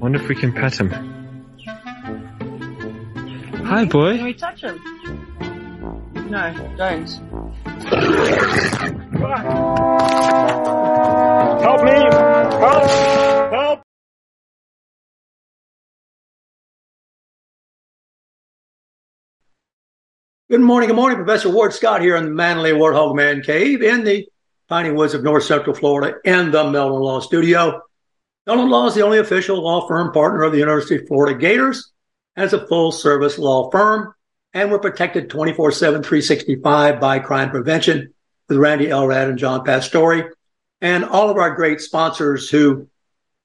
Wonder if we can pet him. Hi, boy. Can we touch him? No, don't. Help me! Help! Help! Good morning, good morning. Professor Ward Scott here in the Manly Warthog Man Cave in the Piney Woods of North Central Florida in the Melvin Law Studio. Melvin Law is the only official law firm partner of the University of Florida Gators and it's a full service law firm. And we're protected 24 7, 365 by crime prevention with Randy Elrad and John Pastore and all of our great sponsors who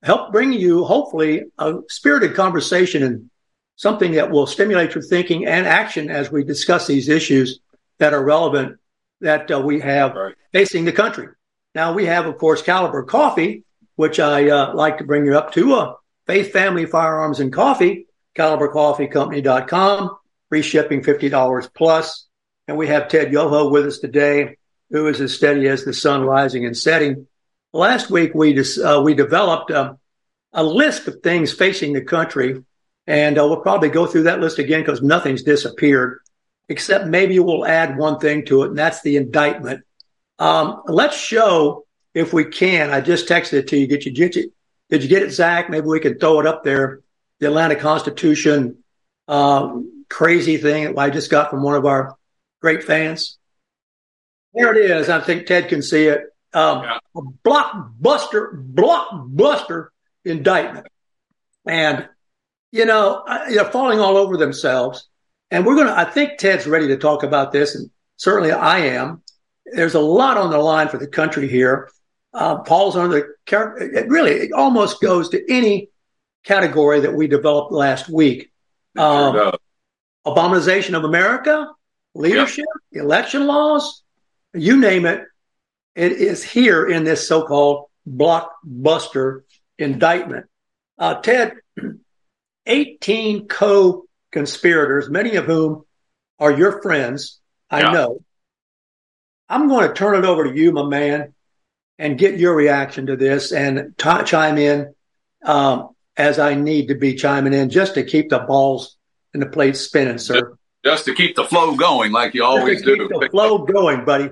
help bring you, hopefully, a spirited conversation and something that will stimulate your thinking and action as we discuss these issues that are relevant that uh, we have Right. facing the country. Now we have, of course, Caliber Coffee, which I uh, like to bring you up to. Uh, Faith Family Firearms and Coffee, CaliberCoffeeCompany.com, free shipping $50 plus. And we have Ted Yoho with us today, who is as steady as the sun rising and setting. Last week we uh, we developed um, a list of things facing the country and uh, we'll probably go through that list again because nothing's disappeared, except maybe we'll add one thing to it, and that's the indictment. Um, let's show if we can. I just texted it to you. Get you, get you, did you get it, Zach? Maybe we can throw it up there. The Atlanta Constitution uh, crazy thing I just got from one of our great fans. There it is. I think Ted can see it. Um, Yeah. A blockbuster, blockbuster indictment. And you know, they're falling all over themselves. And we're going to, I think Ted's ready to talk about this, and certainly I am. There's a lot on the line for the country here. Uh, Paul's on the, char- it really, it almost goes to any category that we developed last week. Um, Sure does. Of America, leadership, election laws, you name it. It is here in this so-called blockbuster indictment. Uh, Ted, 18 co-conspirators, many of whom are your friends, I Yeah. know. I'm going to turn it over to you, my man, and get your reaction to this and t- chime in um, as I need to be chiming in just to keep the balls and the plates spinning, sir. Just to keep the flow going, like you always do. keep the flow going, buddy.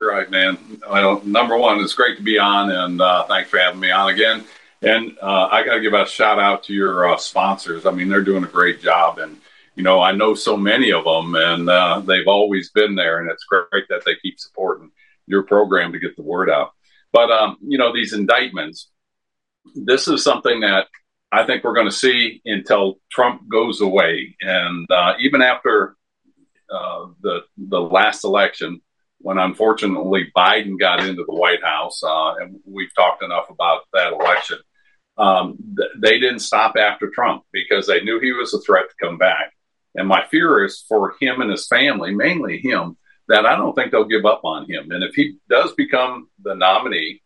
Right, man. Well, number one, it's great to be on, and uh, thanks for having me on again. And uh, I got to give a shout out to your uh, sponsors. I mean, they're doing a great job, and you know, I know so many of them, and uh, they've always been there, and it's great that they keep supporting your program to get the word out. But um, you know, these indictments, this is something that I think we're going to see until Trump goes away, and uh, even after uh, the the last election, when unfortunately Biden got into the White House, uh, and we've talked enough about that election. Um, th- they didn't stop after Trump because they knew he was a threat to come back. And my fear is for him and his family, mainly him, that I don't think they'll give up on him. And if he does become the nominee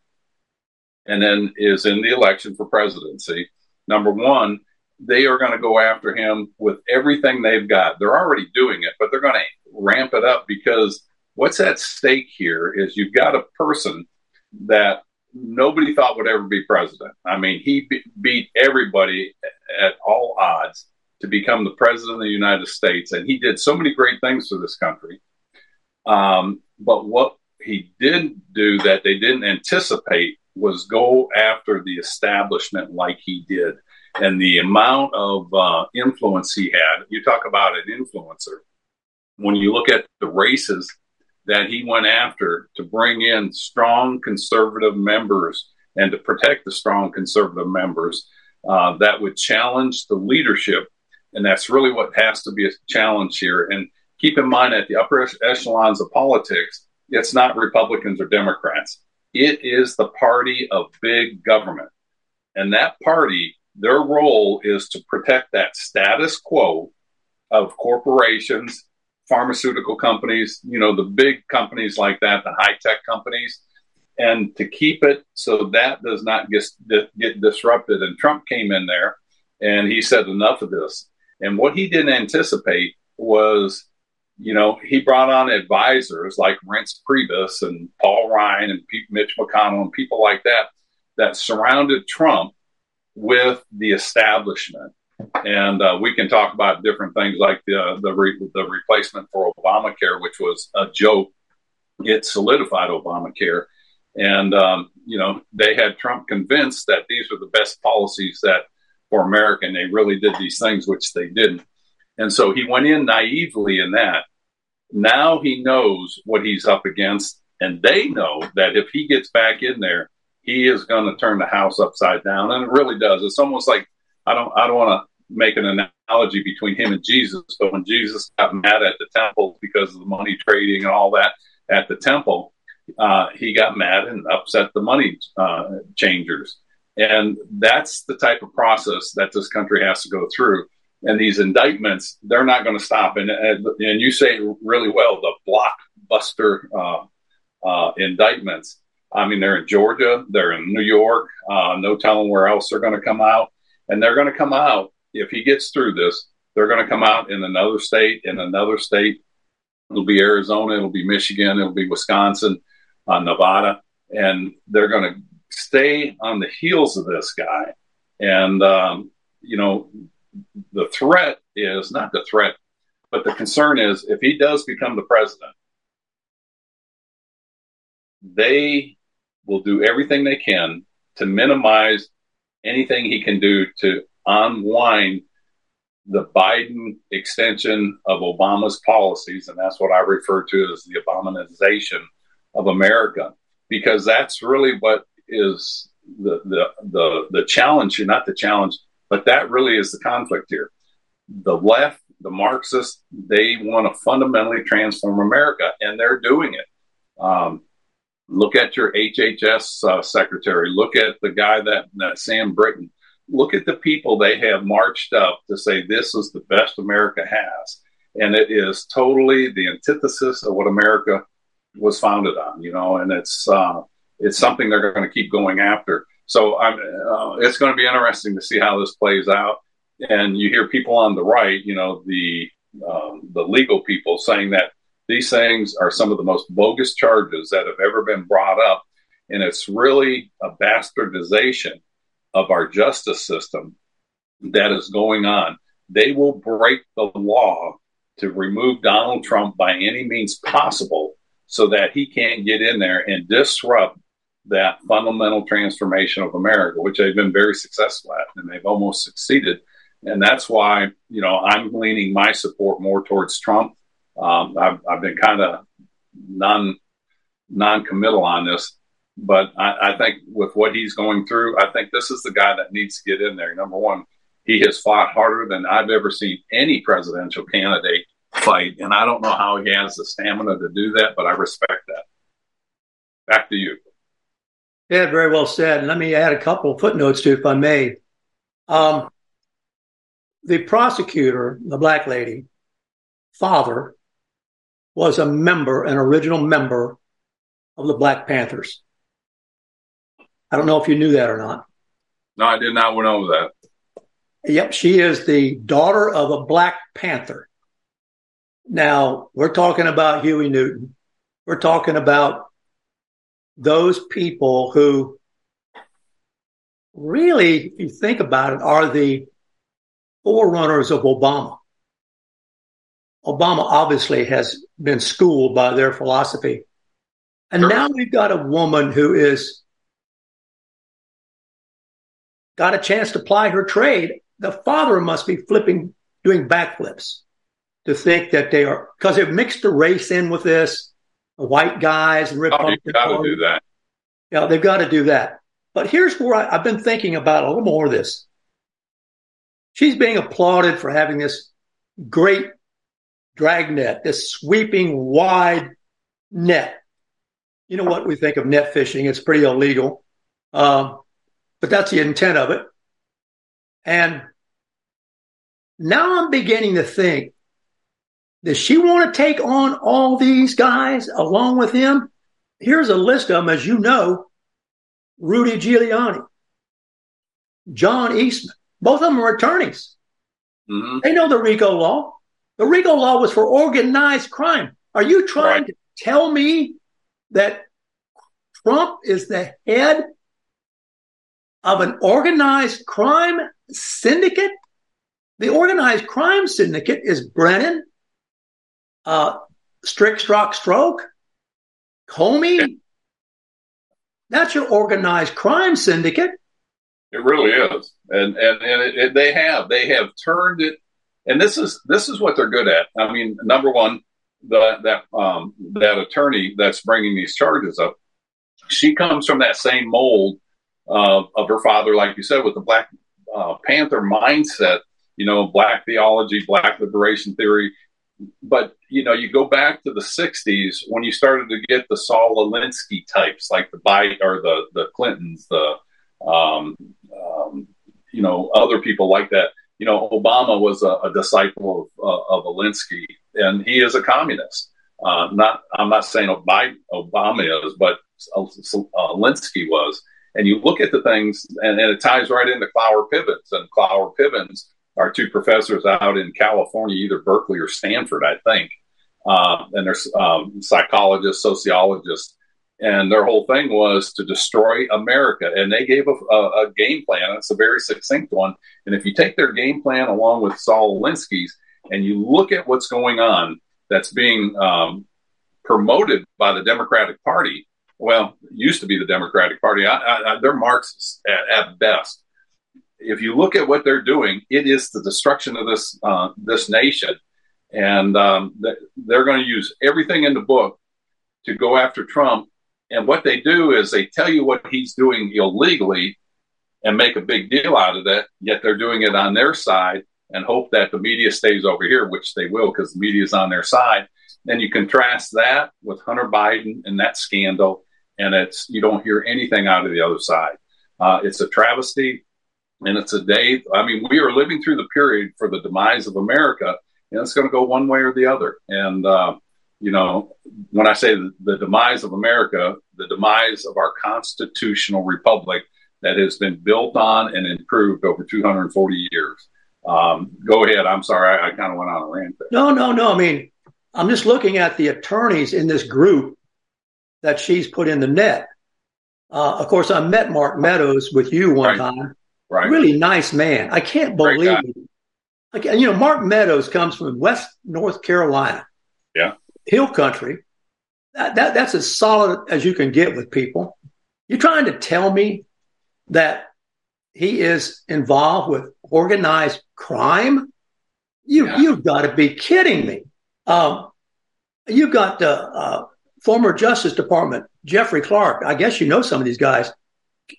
and then is in the election for presidency, number one, they are going to go after him with everything they've got. They're already doing it, but they're going to ramp it up because what's at stake here is you've got a person that nobody thought would ever be president. I mean, he be- beat everybody at all odds to become the president of the United States, and he did so many great things for this country. Um, but what he did do that they didn't anticipate was go after the establishment like he did. And the amount of uh, influence he had, you talk about an influencer. When you look at the races that he went after to bring in strong conservative members and to protect the strong conservative members uh, that would challenge the leadership. And that's really what has to be a challenge here. And keep in mind, at the upper echelons of politics, it's not Republicans or Democrats. It is the party of big government. And that party their role is to protect that status quo of corporations, pharmaceutical companies, you know, the big companies like that, the high tech companies, and to keep it so that does not get, get disrupted. And Trump came in there and he said, enough of this. And what he didn't anticipate was, you know, he brought on advisors like Reince Priebus and Paul Ryan and Mitch McConnell and people like that that surrounded Trump with the establishment. And uh, we can talk about different things like the the, re- the replacement for Obamacare, which was a joke. It solidified Obamacare, and um, you know they had Trump convinced that these were the best policies that for America, and they really did these things, which they didn't. And so he went in naively in that. Now he knows what he's up against, and they know that if he gets back in there, he is going to turn the house upside down, and it really does. It's almost like I don't I don't want to make an analogy between him and Jesus, but when Jesus got mad at the temple because of the money trading and all that at the temple, uh, he got mad and upset the money uh, changers, and that's the type of process that this country has to go through. And these indictments, they're not going to stop. And, and, and you say really well, the blockbuster uh, uh indictments I mean, they're in Georgia, they're in New York, uh, no telling where else they're going to come out. And they're going to come out, if he gets through this, they're going to come out in another state, in another state. It'll be Arizona, it'll be Michigan, it'll be Wisconsin, uh, Nevada. And they're going to stay on the heels of this guy. And, um, you know, the threat is not the threat, but the concern is if he does become the president, they will do everything they can to minimize anything he can do to unwind the Biden extension of Obama's policies. And that's what I refer to as the Obamanization of America, because that's really what is the, the, the, the challenge, not the challenge, but that really is the conflict here. The left, the Marxists, they want to fundamentally transform America, and they're doing it. Um, Look at your HHS uh, secretary. Look at the guy that, that Sam Brinton. Look at the people they have marched up to say this is the best America has. And it is totally the antithesis of what America was founded on, you know, and it's, uh, it's something they're going to keep going after. So I'm, uh, it's going to be interesting to see how this plays out. And you hear people on the right, you know, the um, the legal people saying that these things are some of the most bogus charges that have ever been brought up. And it's really a bastardization of our justice system that is going on. They will break the law to remove Donald Trump by any means possible so that he can't get in there and disrupt that fundamental transformation of America, which they've been very successful at and they've almost succeeded. And that's why, you know, I'm leaning my support more towards Trump um, I've, I've, been kind of non non-committal on this, but I, I, think with what he's going through, I think this is the guy that needs to get in there. Number one, he has fought harder than I've ever seen any presidential candidate fight, and I don't know how he has the stamina to do that, but I respect that. Back to you. Yeah, very well said. And let me add a couple of footnotes to, if I may. Um, the prosecutor, the black lady, father was a member, an original member of the Black Panthers. I don't know if you knew that or not. No, I did not know that. Yep, she is the daughter of a Black Panther. Now, we're talking about Huey Newton. We're talking about those people who really, if you think about it, are the forerunners of Obama. Obama obviously has been schooled by their philosophy. And sure. now we've got a woman who is got a chance to ply her trade. The father must be flipping, doing backflips to think that they are, because they've mixed the race in with this, white guys and Republicans. Oh, got to do that. Yeah, they've got to do that. But here's where I, I've been thinking about a little more of this. She's being applauded for having this great dragnet, this sweeping wide net. You know what we think of net fishing? It's pretty illegal. Um, but that's the intent of it. And now I'm beginning to think, does she want to take on all these guys along with him? Here's a list of them, as you know Rudy Giuliani, John Eastman. Both of them are attorneys. Mm-hmm. They know the RICO law. The RICO law was for organized crime. Are you trying right. to tell me that Trump is the head of an organized crime syndicate? The organized crime syndicate is Brennan, uh, Strick, Strock, Stroke, Comey. That's your organized crime syndicate. It really is, and and and it, it, they have they have turned it, and this is this is what they're good at. I mean, number one, the, that um, that attorney that's bringing these charges up, she comes from that same mold uh, of her father, like you said, with the Black uh, Panther mindset. You know, black theology, black liberation theory. But you know, you go back to the '60s when you started to get the Saul Alinsky types, like the Biden or the the Clintons, the um, um, you know, other people like that. You know, Obama was a, a disciple of, uh, of Alinsky, and he is a communist. Uh, not, I'm not saying Obama, Obama is, but Alinsky was. And you look at the things, and, and it ties right into Cloward Pivens. And Cloward Pivens are two professors out in California, either Berkeley or Stanford, I think. Uh, and they're um, psychologists, sociologists, and their whole thing was to destroy America. And they gave a, a, a, game plan. It's a very succinct one. And if you take their game plan along with Saul Alinsky's and you look at what's going on that's being um, promoted by the Democratic Party, well, used to be the Democratic Party. I, I, they're Marxists at, at, best. If you look at what they're doing, it is the destruction of this uh, this nation, and um, they're going to use everything in the book to go after Trump and what they do is they tell you what he's doing illegally and make a big deal out of that, yet they're doing it on their side and hope that the media stays over here, which they will because the media is on their side. Then you contrast that with Hunter Biden and that scandal, and it's you don't hear anything out of the other side. Uh, it's a travesty, and it's a day. I mean, we are living through the period for the demise of America, and it's going to go one way or the other. And uh, you know, when I say the, the, demise of America, the demise of our constitutional republic that has been built on and improved over 240 years. Um, go ahead. I'm sorry. I, I kind of went on a rant. There. No, no, no. I mean, I'm just looking at the attorneys in this group that she's put in the net. Uh, of course, I met Mark Meadows with you one right. time. Right. Really nice man. I can't believe. Like, you know, Mark Meadows comes from West North Carolina. Yeah hill country. That, that, that's as solid as you can get with people. You're trying to tell me that he is involved with organized crime? You, yeah. You've got to be kidding me. Um, you've got the uh, former Justice Department, Jeffrey Clark. I guess you know some of these guys.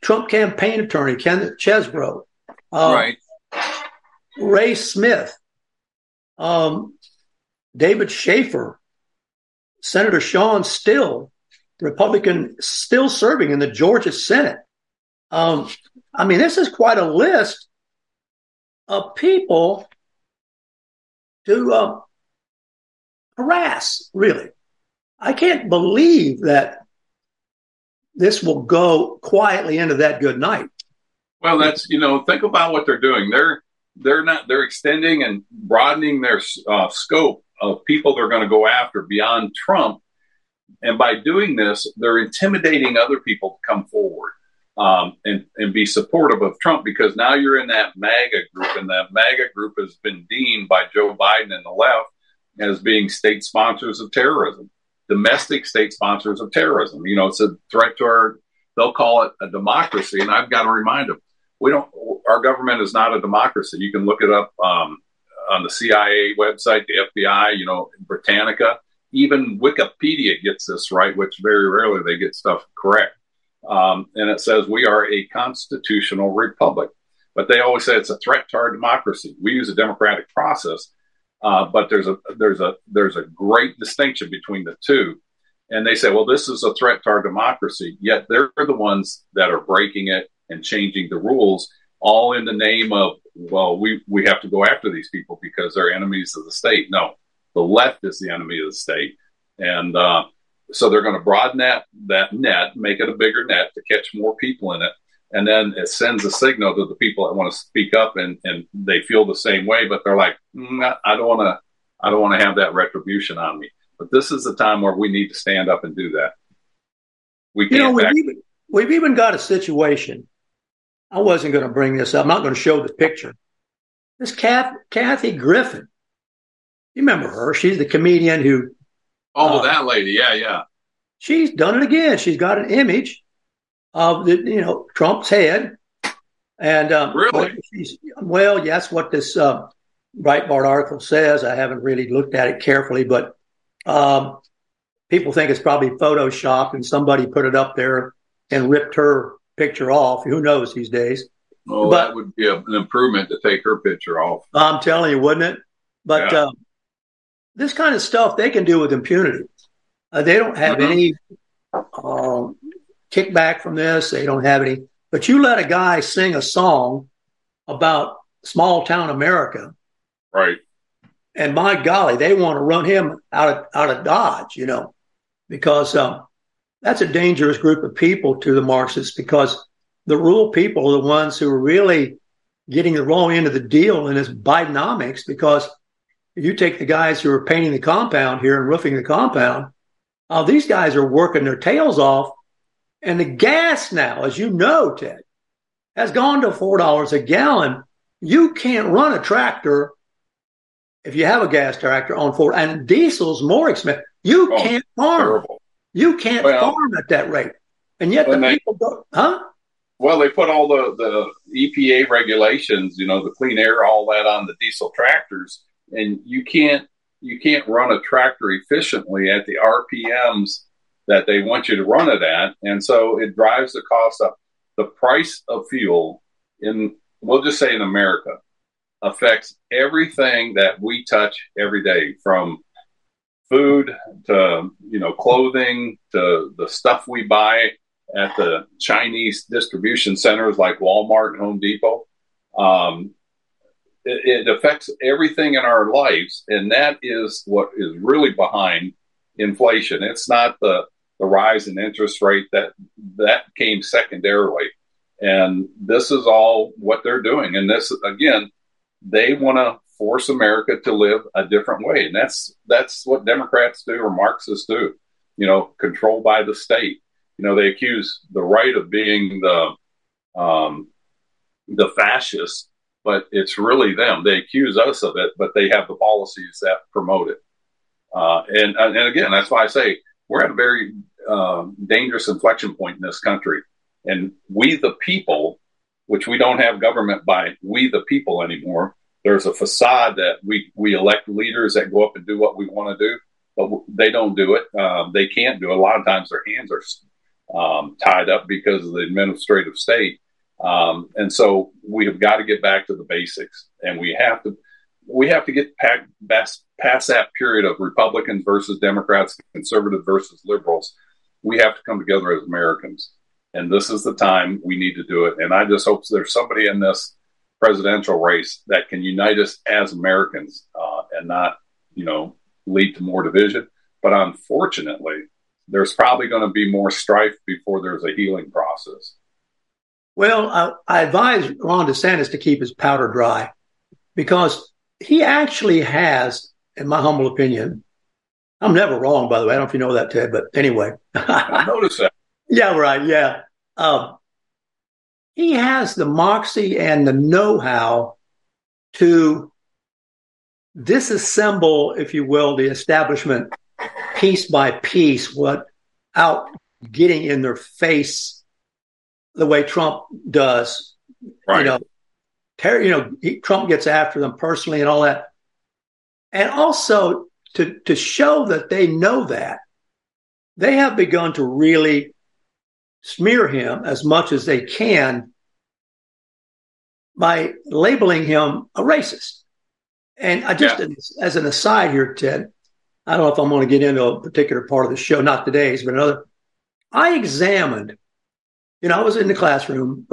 Trump campaign attorney, Ken Chesebro. Um, right. Ray Smith. Um, David Shafer. Senator Shawn Still, Republican, still serving in the Georgia Senate. Um, I mean, this is quite a list of people to uh, harass, really. I can't believe that this will go quietly into that good night. Well, that's you know, think about what they're doing. They're they're not they're extending and broadening their uh, scope of people they're going to go after beyond Trump. And by doing this, they're intimidating other people to come forward um, and, and be supportive of Trump because now you're in that MAGA group, and that MAGA group has been deemed by Joe Biden and the left as being state sponsors of terrorism, domestic state sponsors of terrorism. You know, it's a threat to our, they'll call it a democracy. And I've got to remind them, we don't, our government is not a democracy. You can look it up. Um, on the CIA website, the FBI, you know, Britannica, even Wikipedia gets this right, which very rarely they get stuff correct. Um, and it says we are a constitutional republic, but they always say it's a threat to our democracy. We use a democratic process, uh, but there's a there's a there's a great distinction between the two. And they say, well, this is a threat to our democracy. Yet they're the ones that are breaking it and changing the rules, all in the name of well, we, we have to go after these people because they're enemies of the state. No, the left is the enemy of the state. And, uh, so they're going to broaden that, that net, make it a bigger net to catch more people in it. And then it sends a signal to the people that want to speak up and, and they feel the same way, but they're like, mm, I don't want to, I don't want to have that retribution on me. But this is the time where we need to stand up and do that. We can't. You know, we've even, we've even got a situation. I wasn't going to bring this up. I'm not going to show the picture. This Kath, Kathy Griffin. You remember her? She's the comedian who. Oh, uh, that lady. Yeah, yeah. She's done it again. She's got an image of the, you know, Trump's head. And um, really, well, yes, what this uh, Breitbart article says. I haven't really looked at it carefully, but um, people think it's probably photoshopped and somebody put it up there and ripped her picture off. Who knows these days? Oh, but, that would be a, an improvement to take her picture off. I'm telling you, wouldn't it? But yeah. uh, this kind of stuff they can do with impunity. Uh, they don't have mm-hmm. any uh, kickback from this. They don't have any. But you let a guy sing a song about small town America, right? And my golly, they want to run him out of out of Dodge, you know, because um, that's a dangerous group of people to the Marxists because the rural people are the ones who are really getting the wrong end of the deal in this Bidenomics. Because if you take the guys who are painting the compound here and roofing the compound, uh, these guys are working their tails off. And the gas now, as you know, Ted, has gone to $4 a gallon. You can't run a tractor if you have a gas tractor on Ford, and diesel's more expensive. You oh, can't farm. Terrible. You can't well, farm at that rate. And yet the they, people go, huh? Well, they put all the, the EPA regulations, you know, the clean air, all that on the diesel tractors. And you can't, you can't run a tractor efficiently at the RPMs that they want you to run it at. And so it drives the cost up. The price of fuel in, we'll just say in America, affects everything that we touch every day from food to you know clothing to the stuff we buy at the Chinese distribution centers like Walmart and Home Depot. Um, it, it, affects everything in our lives, and that is what is really behind inflation. It's not the the rise in interest rate that that came secondarily, and this is all what they're doing. And this again, they want to force America to live a different way. And that's that's what Democrats do or Marxists do. You know, controlled by the state. You know, they accuse the right of being the um, the fascists, but it's really them. They accuse us of it, but they have the policies that promote it. Uh, and and again, that's why I say we're at a very uh, dangerous inflection point in this country. And we, the people, which we don't have government by we, the people, anymore, there's a facade that we we elect leaders that go up and do what we want to do, but they don't do it. Um, they can't do it. A lot of times their hands are um, tied up because of the administrative state, um, and so we have got to get back to the basics, and we have to we have to get past, past that period of Republicans versus Democrats, conservative versus liberals. We have to come together as Americans, and this is the time we need to do it. And I just hope there's somebody in this presidential race that can unite us as Americans uh, and not, you know, lead to more division. But unfortunately, there's probably going to be more strife before there's a healing process. Well, I, I advise Ron DeSantis to keep his powder dry because he actually has, in my humble opinion, I'm never wrong, by the way. I don't know if you know that, Ted, but anyway. I noticed that. Yeah, right. Yeah. Um, he has the moxie and the know-how to disassemble, if you will, the establishment piece by piece without getting in their face the way Trump does. Right. You know, ter- you know, he, Trump gets after them personally and all that. And also to, to show that they know that, they have begun to really smear him as much as they can by labeling him a racist. And I just, yeah. as an aside here, Ted, I don't know if I'm going to get into a particular part of the show, not today's, but another. I examined, you know, I was in the classroom.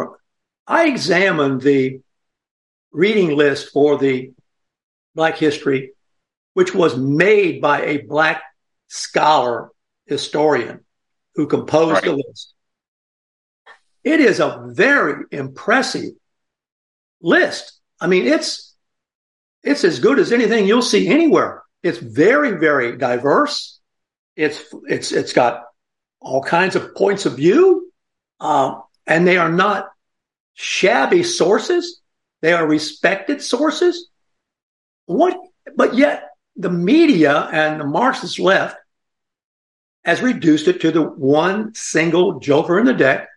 I examined the reading list for the Black History, which was made by a Black scholar historian who composed right. the list. It is a very impressive list. I mean, it's it's as good as anything you'll see anywhere. It's very, very diverse. It's it's it's got all kinds of points of view, uh, and they are not shabby sources. They are respected sources. What? But yet, the media and the Marxist left has reduced it to the one single joker in the deck,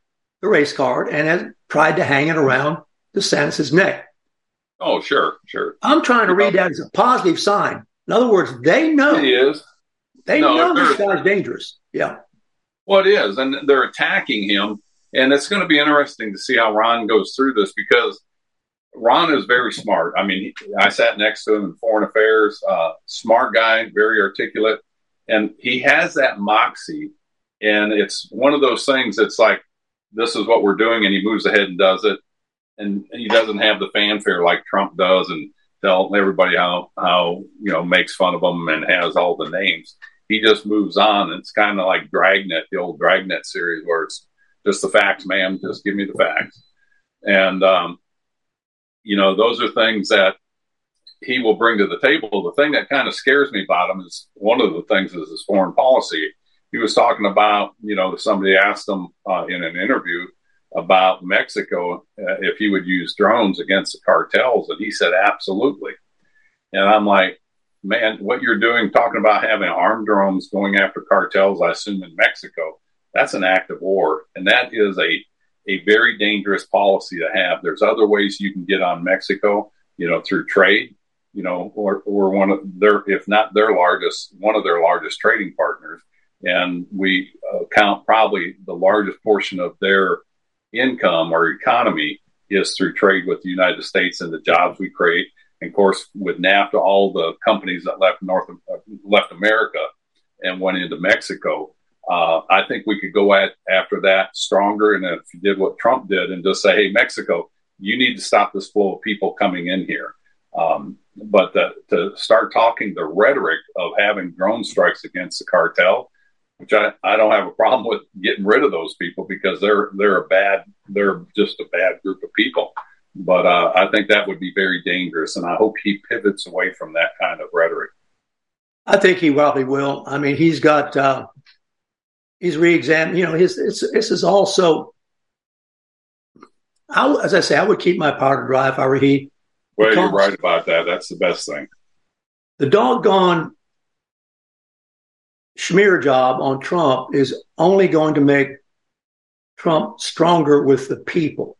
the race card, and has tried to hang it around the DeSantis' neck. Oh, sure, sure. I'm trying to read that as a positive sign. In other words, they know. It is. They no, know this guy's dangerous. Yeah. Well, it is. And they're attacking him. And it's going to be interesting to see how Ron goes through this because Ron is very smart. I mean, I sat next to him in foreign affairs, uh, smart guy, very articulate. And he has that moxie. And it's one of those things that's like, this is what we're doing. And he moves ahead and does it and he doesn't have the fanfare like Trump does and tell everybody how how you know makes fun of them and has all the names. He just moves on. It's kind of like Dragnet, the old Dragnet series, where it's just the facts, ma'am. Just give me the facts. And um, you know, those are things that he will bring to the table. The thing that kind of scares me about him is one of the things is his foreign policy. He was talking about, you know, somebody asked him uh, in an interview about Mexico uh, if he would use drones against the cartels, and he said absolutely. And I'm like, man, what you're doing, talking about having armed drones going after cartels, I assume in Mexico, that's an act of war, and that is a a very dangerous policy to have. There's other ways you can get on Mexico, you know, through trade, you know, or or one of their, if not their largest, one of their largest trading partners, and we uh, count probably the largest portion of their income or economy is through trade with the United States and the jobs we create. And of course, with NAFTA, all the companies that left North left America and went into Mexico. Uh, I think we could go at after that stronger. And if you did what Trump did and just say, "Hey, Mexico, you need to stop this flow of people coming in here," um, but the, to start talking the rhetoric of having drone strikes against the cartel which I, I don't have a problem with getting rid of those people because they're they're a bad they're just a bad group of people. But uh, I think that would be very dangerous, and I hope he pivots away from that kind of rhetoric. I think he probably will. I mean, he's got uh, he's re-examined. You know, his this is also. I, as I say, I would keep my powder dry if I were he. Well, you're right about that. That's the best thing. The doggone smear job on Trump is only going to make Trump stronger with the people.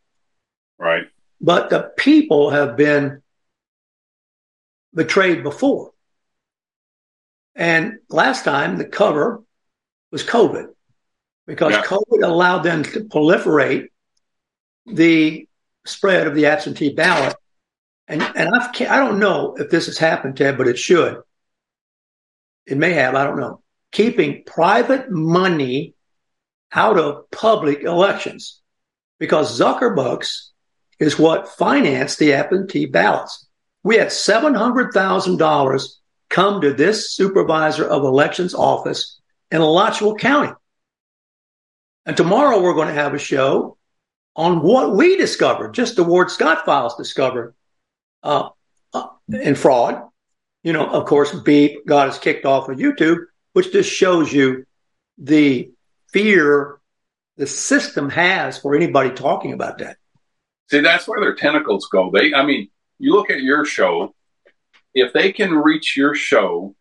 Right. But the people have been betrayed before. And last time the cover was COVID because yeah. COVID allowed them to proliferate the spread of the absentee ballot. And, and I've, I don't know if this has happened, Ted, but it should. It may have, I don't know keeping private money out of public elections because Zuckerbucks is what financed the absentee ballots. We had $700,000 come to this supervisor of elections office in Alachua County. And tomorrow we're going to have a show on what we discovered, just the Ward Scott files discovered uh, uh, in fraud. You know, of course, Beep got us kicked off of YouTube which just shows you the fear the system has for anybody talking about that. See, that's where their tentacles go. They, I mean, you look at your show, if they can reach your show,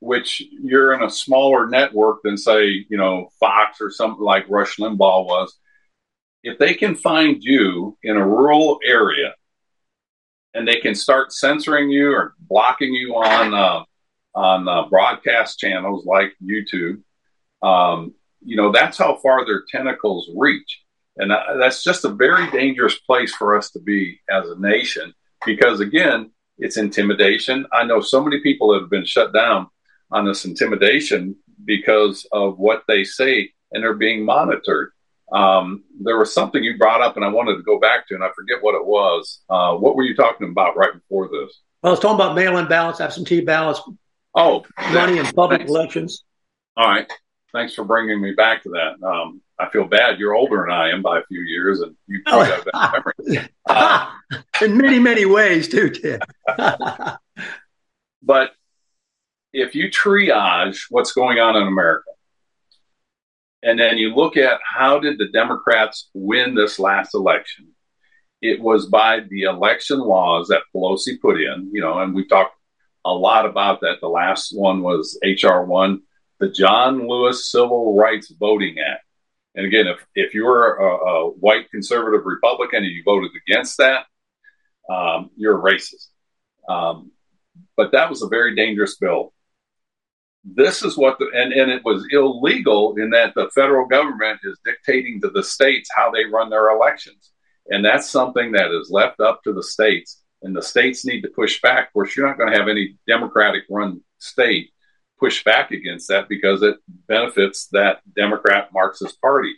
which you're in a smaller network than, say, you know, Fox or something like Rush Limbaugh was, if they can find you in a rural area and they can start censoring you or blocking you on uh, on uh, broadcast channels like YouTube. Um, you know, that's how far their tentacles reach. And that's just a very dangerous place for us to be as a nation because, again, it's intimidation. I know so many people that have been shut down on this intimidation because of what they say and they're being monitored. Um, there was something you brought up, and I wanted to go back to, and I forget what it was. Uh, what were you talking about right before this? Well, I was talking about mail-in ballots, absentee ballots, Oh, money in public thanks. elections. All right. Thanks for bringing me back to that. Um, I feel bad. You're older than I am by a few years, and you probably have that memory. Uh, in many, many ways, too, Ted. But if you triage what's going on in America, and then you look at how did the Democrats win this last election, it was by the election laws that Pelosi put in, you know, and we talked a lot about that. The last one was HR one, the John Lewis Civil Rights Voting Act. And again, if, if you're a, a white conservative Republican and you voted against that, um, you're a racist. Um, but that was a very dangerous bill. This is what the, and, and it was illegal in that the federal government is dictating to the states how they run their elections. And that's something that is left up to the states. And the states need to push back. Of course, you're not going to have any Democratic run state push back against that because it benefits that Democrat Marxist party.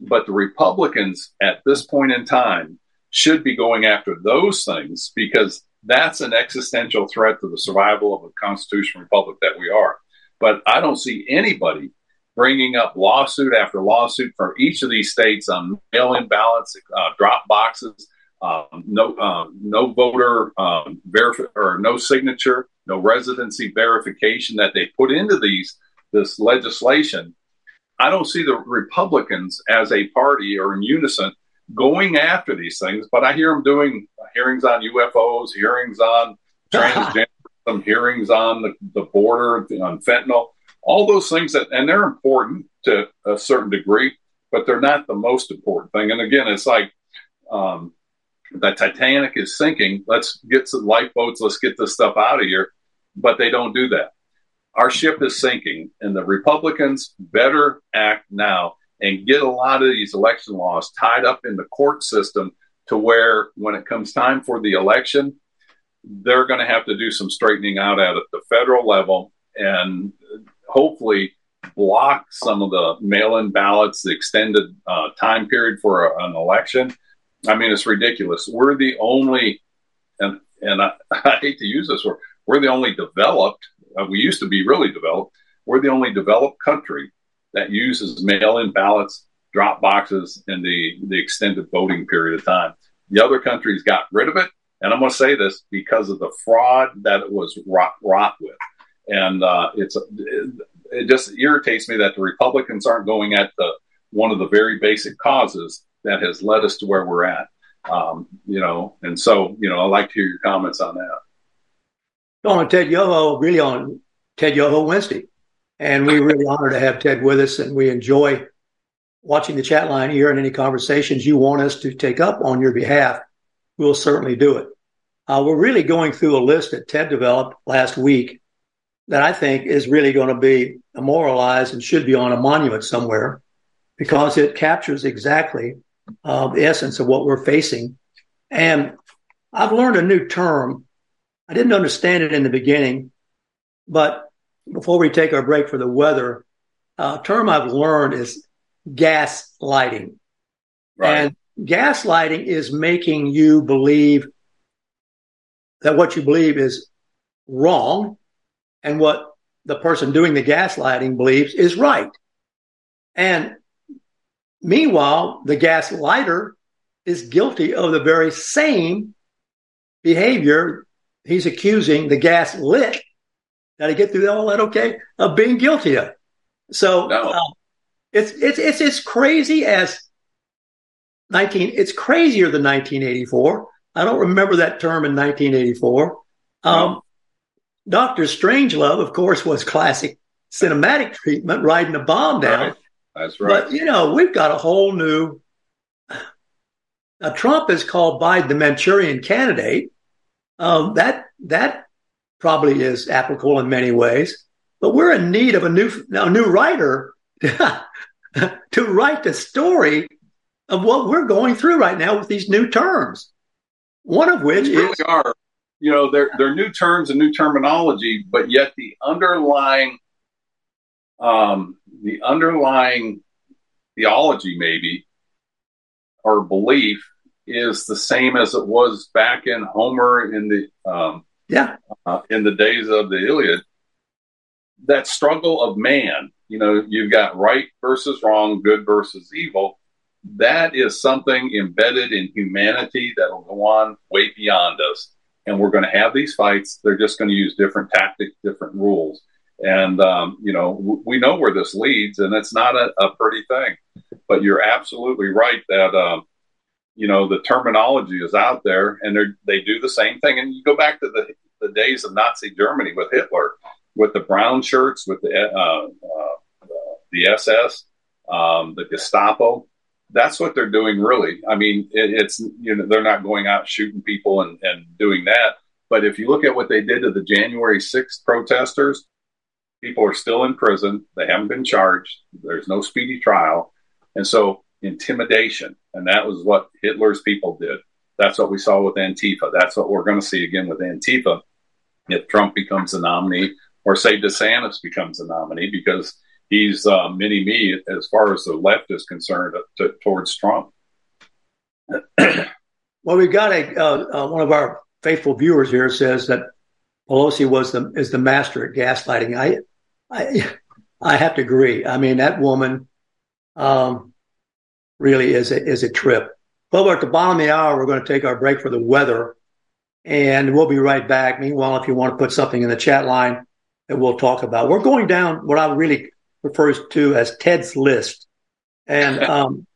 But the Republicans at this point in time should be going after those things because that's an existential threat to the survival of a constitutional republic that we are. But I don't see anybody bringing up lawsuit after lawsuit for each of these states on mail-in ballots, uh, drop boxes, um, no uh, no voter um, verif- or no signature, no residency verification that they put into these this legislation. I don't see the Republicans as a party or in unison going after these things, but I hear them doing hearings on UFOs, hearings on transgender, some hearings on the, the border, on fentanyl, all those things that, and they're important to a certain degree, but they're not the most important thing. And again, it's like um, the Titanic is sinking. Let's get some lifeboats. Let's get this stuff out of here. But they don't do that. Our ship is sinking, and the Republicans better act now and get a lot of these election laws tied up in the court system to where when it comes time for the election, they're going to have to do some straightening out at the federal level and hopefully block some of the mail-in ballots, the extended uh, time period for a, an election. I mean, it's ridiculous. We're the only, and and I, I hate to use this word, we're the only developed. Uh, we used to be really developed. We're the only developed country that uses mail-in ballots, drop boxes, and the the extended voting period of time. The other countries got rid of it, and I'm going to say this because of the fraud that it was wrought, wrought with, and uh, it's it, just irritates me that the Republicans aren't going at the one of the very basic causes that has led us to where we're at. Um, you know, and so you know, I'd like to hear your comments on that. On Ted Yoho, really on Ted Yoho Wednesday. And we really honored to have Ted with us, and we enjoy watching the chat line here and any conversations you want us to take up on your behalf. We'll certainly do it. Uh, we're really going through a list that Ted developed last week that I think is really going to be memorialized and should be on a monument somewhere because it captures exactly uh, the essence of what we're facing. And I've learned a new term. I didn't understand it in the beginning, but before we take our break for the weather, a term I've learned is gaslighting. Right. And gaslighting is making you believe that what you believe is wrong and what the person doing the gaslighting believes is right. And meanwhile, the gaslighter is guilty of the very same behavior he's accusing the gaslit did I get through all that okay? Of being guilty of. So No. uh, it's it's it's as crazy as nineteen. It's crazier than 1984. I don't remember that term in 1984. Um, Doctor Strangelove, of course, was classic cinematic treatment, riding a bomb down. Right. That's right. But you know, we've got a whole new. Now, Trump is called Biden the Manchurian candidate. Um, that that probably is applicable in many ways, but we're in need of a new a new writer to write the story of what we're going through right now with these new terms. One of which They really is are. You know, they're they're new terms and new terminology, but yet the underlying um, the underlying theology, maybe, or belief is the same as it was back in Homer in the um, Yeah. uh, in the days of the Iliad. That struggle of man, you know, you've got right versus wrong, good versus evil. That is something embedded in humanity that will go on way beyond us. And we're going to have these fights. They're just going to use different tactics, different rules. And, um, you know, w- we know where this leads, and it's not a, a pretty thing. But you're absolutely right that, um, you know, the terminology is out there and they they do the same thing. And you go back to the, the days of Nazi Germany with Hitler, with the brown shirts, with the, uh, uh, the SS, um, the Gestapo. That's what they're doing, really. I mean, it, it's, you know, they're not going out shooting people and, and doing that. But if you look at what they did to the January 6th protesters, people are still in prison. They haven't been charged. There's no speedy trial. And so intimidation. And that was what Hitler's people did. That's what we saw with Antifa. That's what we're going to see again with Antifa if Trump becomes the nominee or say DeSantis becomes the nominee because he's uh, mini me as far as the left is concerned to, towards Trump. Well, we've got a uh, uh, one of our faithful viewers here says that Pelosi was the is the master at gaslighting. I I I have to agree. I mean, that woman um, really is a, is a trip. Well, we're at the bottom of the hour. We're going to take our break for the weather, and we'll be right back. Meanwhile, if you want to put something in the chat line that we'll talk about, we're going down what I really refers to as Ted's list, and um,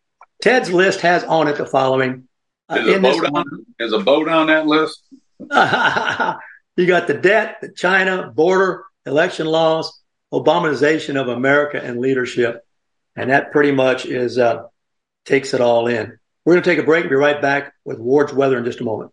Ted's list has on it the following. Uh, Is a, boat on, is a boat on that list? you got the debt, the China border, election laws, Obamanization of America, and leadership, and that pretty much is uh, takes it all in. We're going to take a break and be right back with Ward's weather in just a moment.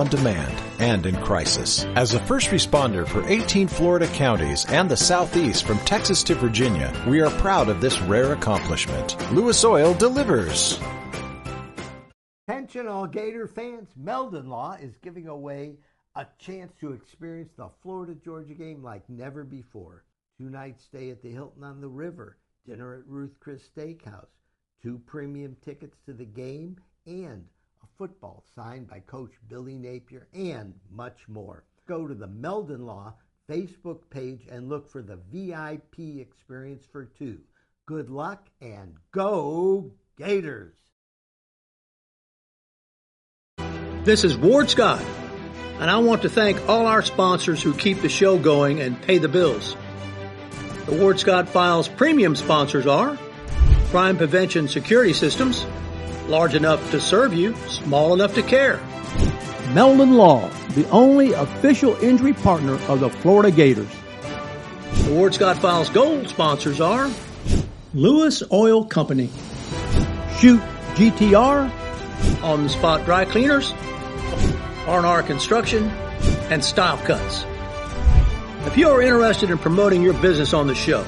demand and in crisis. As a first responder for 18 Florida counties and the Southeast from Texas to Virginia, we are proud of this rare accomplishment. Lewis Oil delivers. Attention all Gator fans, Meldon Law is giving away a chance to experience the Florida Georgia game like never before. Two nights stay at the Hilton on the River, dinner at Ruth Chris Steakhouse, two premium tickets to the game, and football signed by Coach Billy Napier, and much more. Go to the Meldon Law Facebook page and look for the VIP experience for two. Good luck and go Gators! This is Ward Scott, and I want to thank all our sponsors who keep the show going and pay the bills. The Ward Scott Files premium sponsors are Crime Prevention Security Systems, large enough to serve you, small enough to care. Meldon Law, the only official injury partner of the Florida Gators. The Ward Scott Files Gold sponsors are Lewis Oil Company, Shoot GTR, On the Spot Dry Cleaners, R&R Construction, and Style Cuts. If you are interested in promoting your business on the show,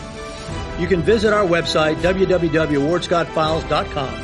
you can visit our website, www.wardscottfiles.com,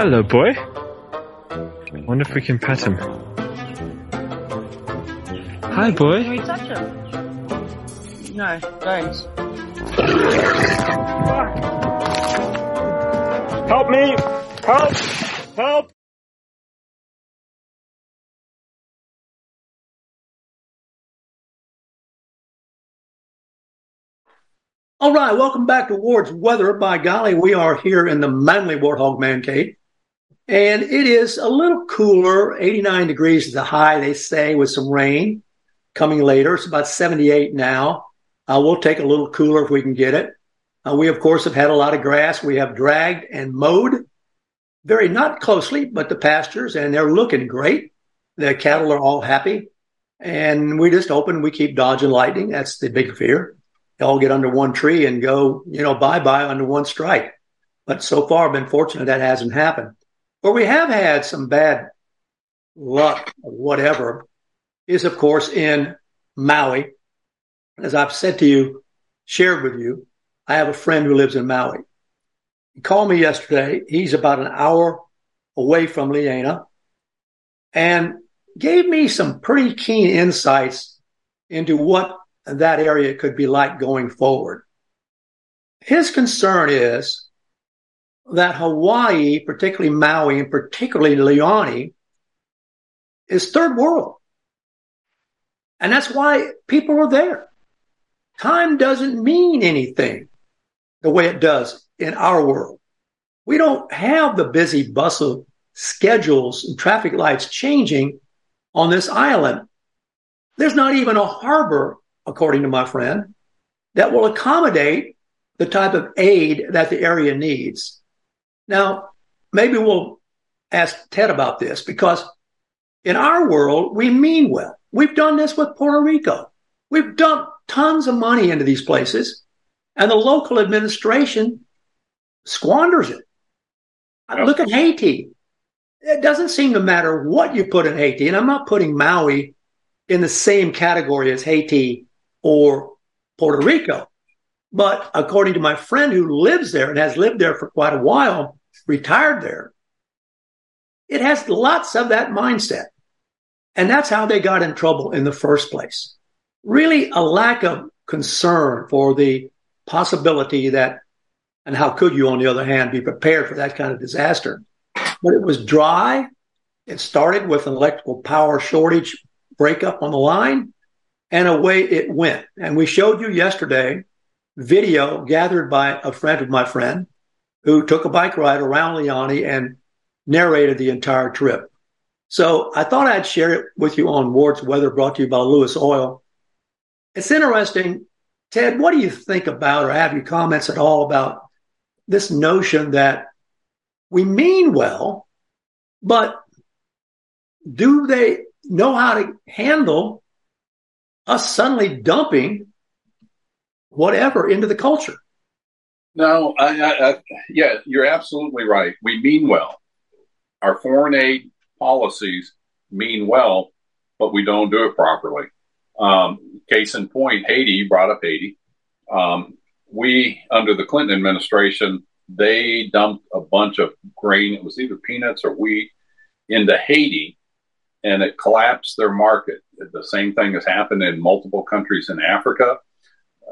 Hello, boy. Wonder if we can pet him. Hi, boy. Can we touch him? No, don't. Help me! Help! Help! All right, welcome back to Ward's Weather. By golly, we are here in the Manly Warthog Man Cave. And it is a little cooler, 89 degrees is the high, they say, with some rain coming later. It's about 78 now. Uh, we'll take a little cooler if we can get it. Uh, we, of course, have had a lot of grass. We have dragged and mowed very not closely, but the pastures, and they're looking great. The cattle are all happy. And we just open, we keep dodging lightning. That's the big fear. They all get under one tree and go, you know, bye bye under one strike. But so far, I've been fortunate that hasn't happened. Where we have had some bad luck or whatever is, of course, in Maui. As I've said to you, shared with you, I have a friend who lives in Maui. He called me yesterday. He's about an hour away from Lahaina and gave me some pretty keen insights into what that area could be like going forward. His concern is that Hawaii, particularly Maui and particularly Lahaina, is third world. And that's why people are there. Time doesn't mean anything the way it does in our world. We don't have the busy bustle schedules and traffic lights changing on this island. There's not even a harbor, according to my friend, that will accommodate the type of aid that the area needs. Now, maybe we'll ask Ted about this because in our world, we mean well. We've done this with Puerto Rico. We've dumped tons of money into these places and the local administration squanders it. Yep. Look at Haiti. It doesn't seem to matter what you put in Haiti. And I'm not putting Maui in the same category as Haiti or Puerto Rico. But according to my friend who lives there and has lived there for quite a while, retired there, it has lots of that mindset. And that's how they got in trouble in the first place. Really a lack of concern for the possibility that, and how could you, on the other hand, be prepared for that kind of disaster? But it was dry. It started with an electrical power shortage breakup on the line, and away it went. And we showed you yesterday video gathered by a friend of my friend who took a bike ride around Lahaina and narrated the entire trip. So I thought I'd share it with you on Ward's Weather brought to you by Lewis Oil. It's interesting. Ted, what do you think about or have you comments at all about this notion that we mean well, but do they know how to handle us suddenly dumping whatever into the culture? No, I, I, I, yeah, you're absolutely right. We mean well. Our foreign aid policies mean well, but we don't do it properly. Um, case in point, Haiti, brought up Haiti. Um, we, under the Clinton administration, they dumped a bunch of grain, it was either peanuts or wheat, into Haiti, and it collapsed their market. The same thing has happened in multiple countries in Africa.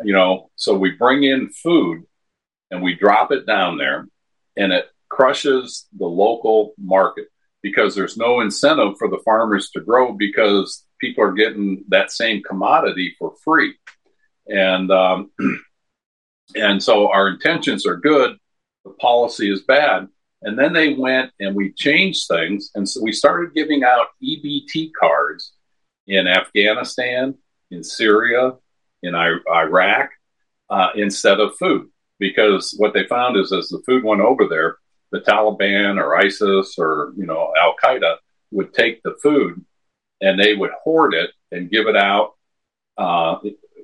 You know, so we bring in food and we drop it down there, and it crushes the local market because there's no incentive for the farmers to grow because people are getting that same commodity for free. And um, and so our intentions are good, the policy is bad. And then they went and we changed things, and so we started giving out EBT cards in Afghanistan, in Syria, in Iraq, uh, instead of food, because what they found is as the food went over there, the Taliban or ISIS or you know Al Qaeda would take the food and they would hoard it and give it out uh,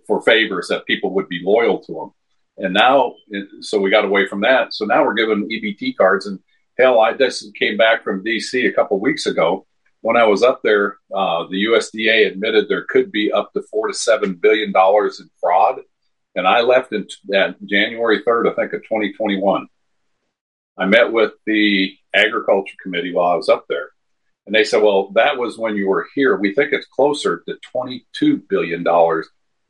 for favors that people would be loyal to them. And now, so we got away from that. So now we're giving EBT cards. And hell, I just came back from DC a couple weeks ago. When I was up there, uh, the USDA admitted there could be up to four to seven billion dollars in fraud. And I left in January 3rd, I think, of 2021. I met with the agriculture committee while I was up there. And they said, well, that was when you were here. We think it's closer to $22 billion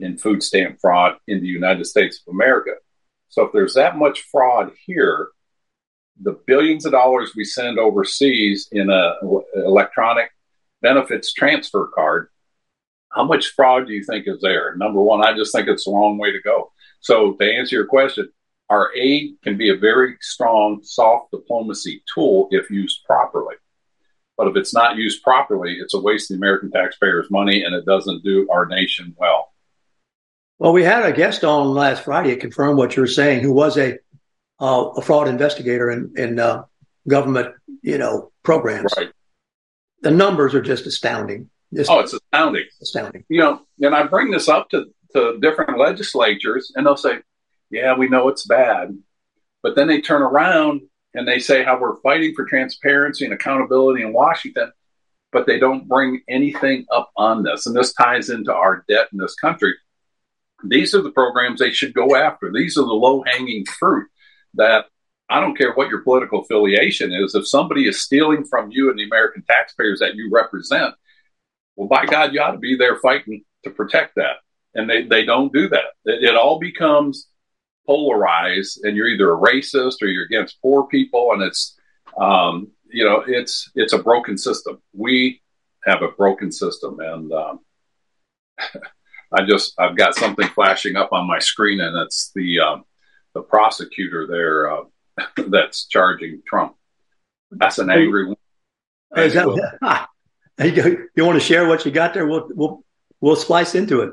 in food stamp fraud in the United States of America. So if there's that much fraud here, the billions of dollars we send overseas in a electronic benefits transfer card, how much fraud do you think is there? Number one, I just think it's a long way to go. So to answer your question, our aid can be a very strong soft diplomacy tool if used properly. But if it's not used properly, it's a waste of the American taxpayers' money and it doesn't do our nation well. Well, we had a guest on last Friday confirm what you're saying, who was a uh, a fraud investigator in in uh, government, you know, programs. Right. The numbers are just astounding. Just oh, it's astounding. Astounding. You know, and I bring this up to to different legislatures, and they'll say, "Yeah, we know it's bad," but then they turn around and they say how we're fighting for transparency and accountability in Washington, but they don't bring anything up on this. And this ties into our debt in this country. These are the programs they should go after. These are the low hanging fruit that I don't care what your political affiliation is. If somebody is stealing from you and the American taxpayers that you represent, well, by God, you ought to be there fighting to protect that. And they, they don't do that. It, it all becomes polarized and you're either a racist or you're against poor people. And it's, um, you know, it's, it's a broken system. We have a broken system. And, um, I just I've got something flashing up on my screen, and it's the um, the prosecutor there uh, that's charging Trump. That's an angry one. That, you, you want to share what you got there? We'll we'll we'll splice into it.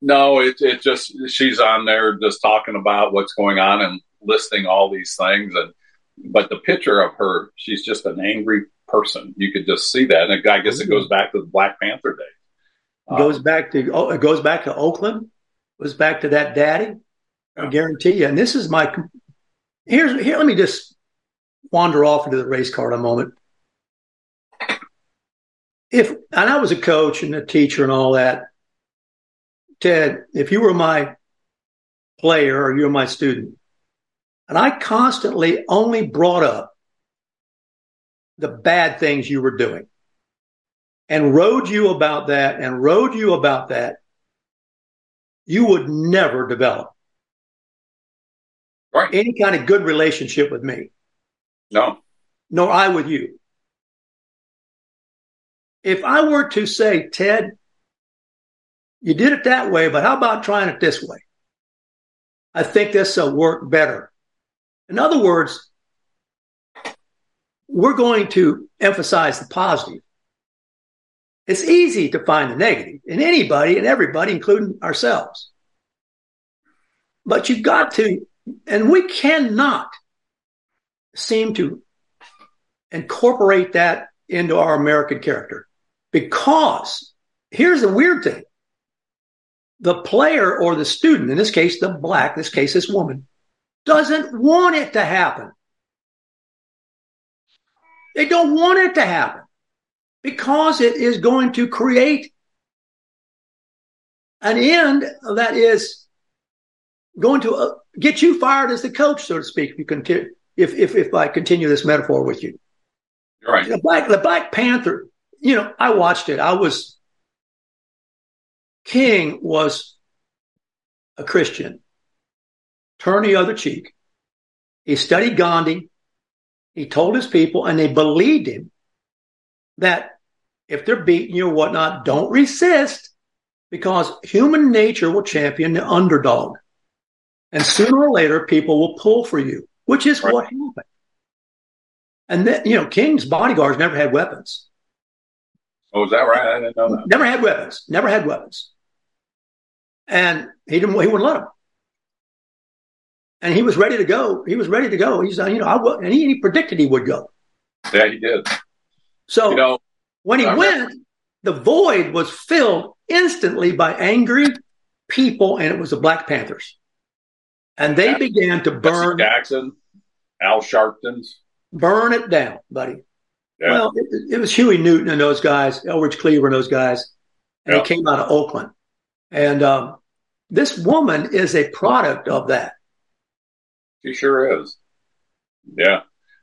No, it it just she's on there just talking about what's going on and listing all these things, and but the picture of her, she's just an angry person. You could just see that, and I guess it goes back to the Black Panther days. It goes back to oh, it goes back to Oakland. It goes back to that daddy. I guarantee you. And this is my here's here. Let me just wander off into the race card a moment. If and I was a coach and a teacher and all that, Ted, if you were my player or you were my student, and I constantly only brought up the bad things you were doing and rode you about that and rode you about that, you would never develop right. any kind of good relationship with me. No. Nor I with you. If I were to say, Ted, you did it that way, but how about trying it this way? I think this will work better. In other words, we're going to emphasize the positive. It's easy to find the negative in anybody and everybody, including ourselves. But you've got to, and we cannot seem to incorporate that into our American character because here's the weird thing. The player or the student, in this case, the black, in this case, this woman, doesn't want it to happen. They don't want it to happen because it is going to create an end that is going to uh, get you fired as the coach, so to speak. If you continue, if if if I continue this metaphor with you, right? The Black the Black Panther. You know, I watched it. I was King was a Christian. Turn the other cheek. He studied Gandhi. He told his people, and they believed him that if they're beating you or whatnot, don't resist because human nature will champion the underdog. And sooner or later, people will pull for you, which is right. what happened. And then, you know, King's bodyguards never had weapons. Oh, is that right? I didn't know that. Never had weapons. Never had weapons. And he didn't. He wouldn't let them. And he was ready to go. He was ready to go. He's, you know, I would, and he, he predicted he would go. Yeah, he did. So, you know, when he went, the void was filled instantly by angry people, and it was the Black Panthers. And they yeah. began to burn Jackson, Al Sharpton's, burn it down, buddy. Yeah. Well, it, it, was Huey Newton and those guys, Eldridge Cleaver and those guys, and yeah. he came out of Oakland. And um, this woman is a product of that. She sure is. Yeah,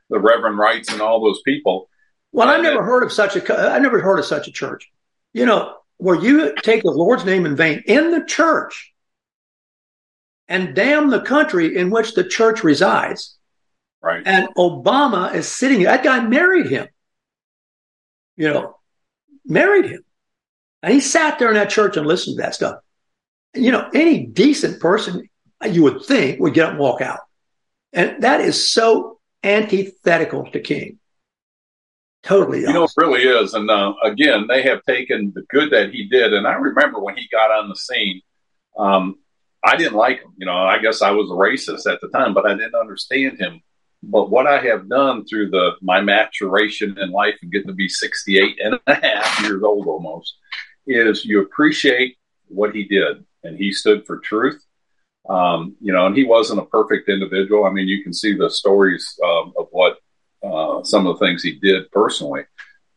the Reverend Wrights and all those people Well, I've never heard of such a. I've never heard of such a church. You know, where you take the Lord's name in vain in the church and damn the country in which the church resides. Right. And Obama is sitting. That guy married him. You know, married him, and he sat there in that church and listened to that stuff. You know, any decent person you would think would get up and walk out, and that is so antithetical to King. Totally. You know, it really is. And uh, again, they have taken the good that he did. And I remember when he got on the scene, um, I didn't like him. You know, I guess I was a racist at the time, but I didn't understand him. But what I have done through the my maturation in life and getting to be 68 and a half years old almost is you appreciate what he did. And he stood for truth. Um, you know, and he wasn't a perfect individual. I mean, you can see the stories um, of what uh, some of the things he did personally,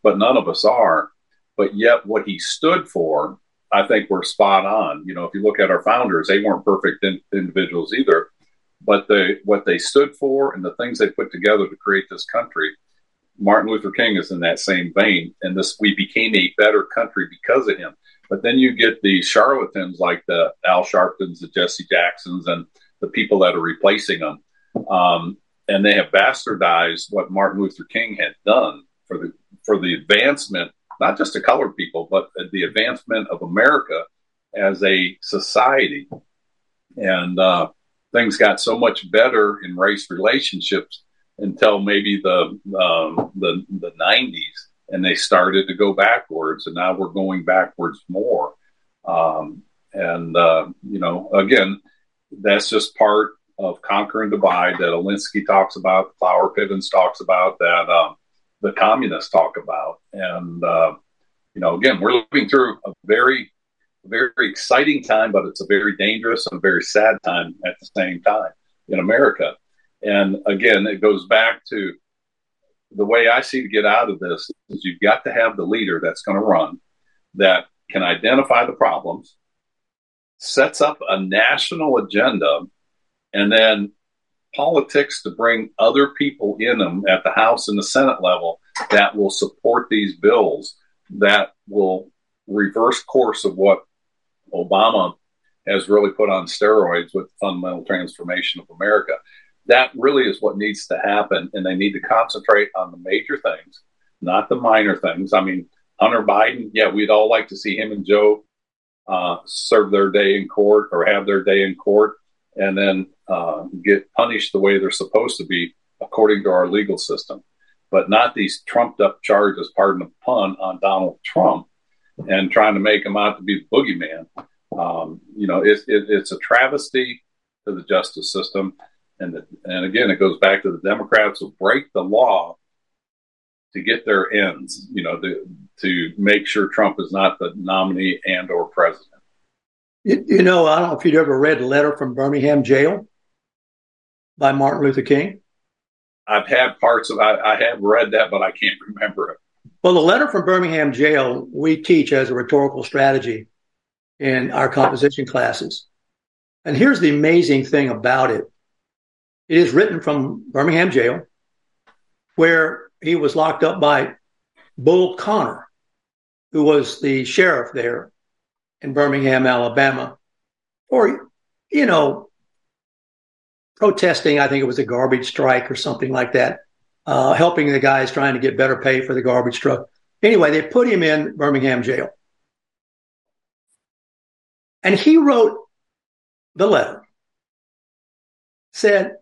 but none of us are. But yet, what he stood for, I think we're spot on. You know, if you look at our founders, they weren't perfect in- individuals either, but they what they stood for and the things they put together to create this country. Martin Luther King is in that same vein, and this we became a better country because of him. But then you get the charlatans like the Al Sharptons, the Jesse Jacksons, and the people that are replacing them. Um, and they have bastardized what Martin Luther King had done for the for the advancement, not just to colored people, but the advancement of America as a society. And uh, things got so much better in race relationships until maybe the um, the the nineties, and they started to go backwards, and now we're going backwards more. Um, and uh, you know, again, that's just part of conquer and divide that Alinsky talks about, Cloward Pivens talks about, that um, the communists talk about. And, uh, you know, again, we're living through a very, very exciting time, but it's a very dangerous and very sad time at the same time in America. And again, it goes back to the way I see to get out of this is you've got to have the leader that's going to run that can identify the problems, sets up a national agenda and then politics to bring other people in them at the House and the Senate level that will support these bills that will reverse course of what Obama has really put on steroids with fundamental transformation of America. That really is what needs to happen, and they need to concentrate on the major things, not the minor things. I mean, Hunter Biden, yeah, we'd all like to see him and Joe uh, serve their day in court or have their day in court and then uh, get punished the way they're supposed to be according to our legal system, but not these trumped up charges, pardon the pun, on Donald Trump and trying to make him out to be the boogeyman. Um, you know, it, it, it's a travesty to the justice system. And, the, and again, it goes back to the Democrats who break the law to get their ends, you know, to, to make sure Trump is not the nominee and or president. You, you know, I don't know if you'd ever read a letter from Birmingham jail by Martin Luther King. I've had parts of I, I have read that, but I can't remember it. Well, the letter from Birmingham jail we teach as a rhetorical strategy in our composition classes. And here's the amazing thing about it. It is written from Birmingham jail, where he was locked up by Bull Connor, who was the sheriff there in Birmingham, Alabama, or, you know, protesting. I think it was a garbage strike or something like that, uh, helping the guys trying to get better pay for the garbage truck. Anyway, they put him in Birmingham jail. And he wrote the letter, said,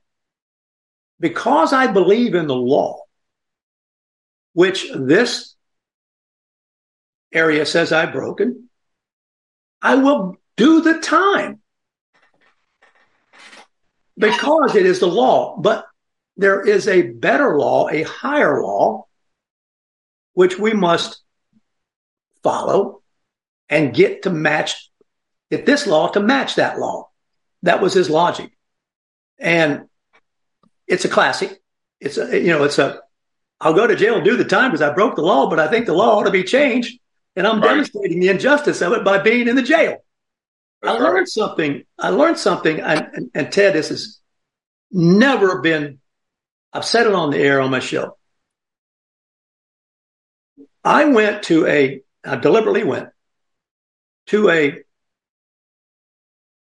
because I believe in the law, which this area says I've broken, I will do the time because it is the law. But there is a better law, a higher law, which we must follow and get to match, get this law to match that law. That was his logic. And it's a classic. It's a, you know, it's a, I'll go to jail and do the time because I broke the law, but I think the law ought to be changed. And I'm right. demonstrating the injustice of it by being in the jail. I learned right. something. I learned something. And, and, and Ted, this has never been, I've said it on the air on my show. I went to a, I deliberately went to a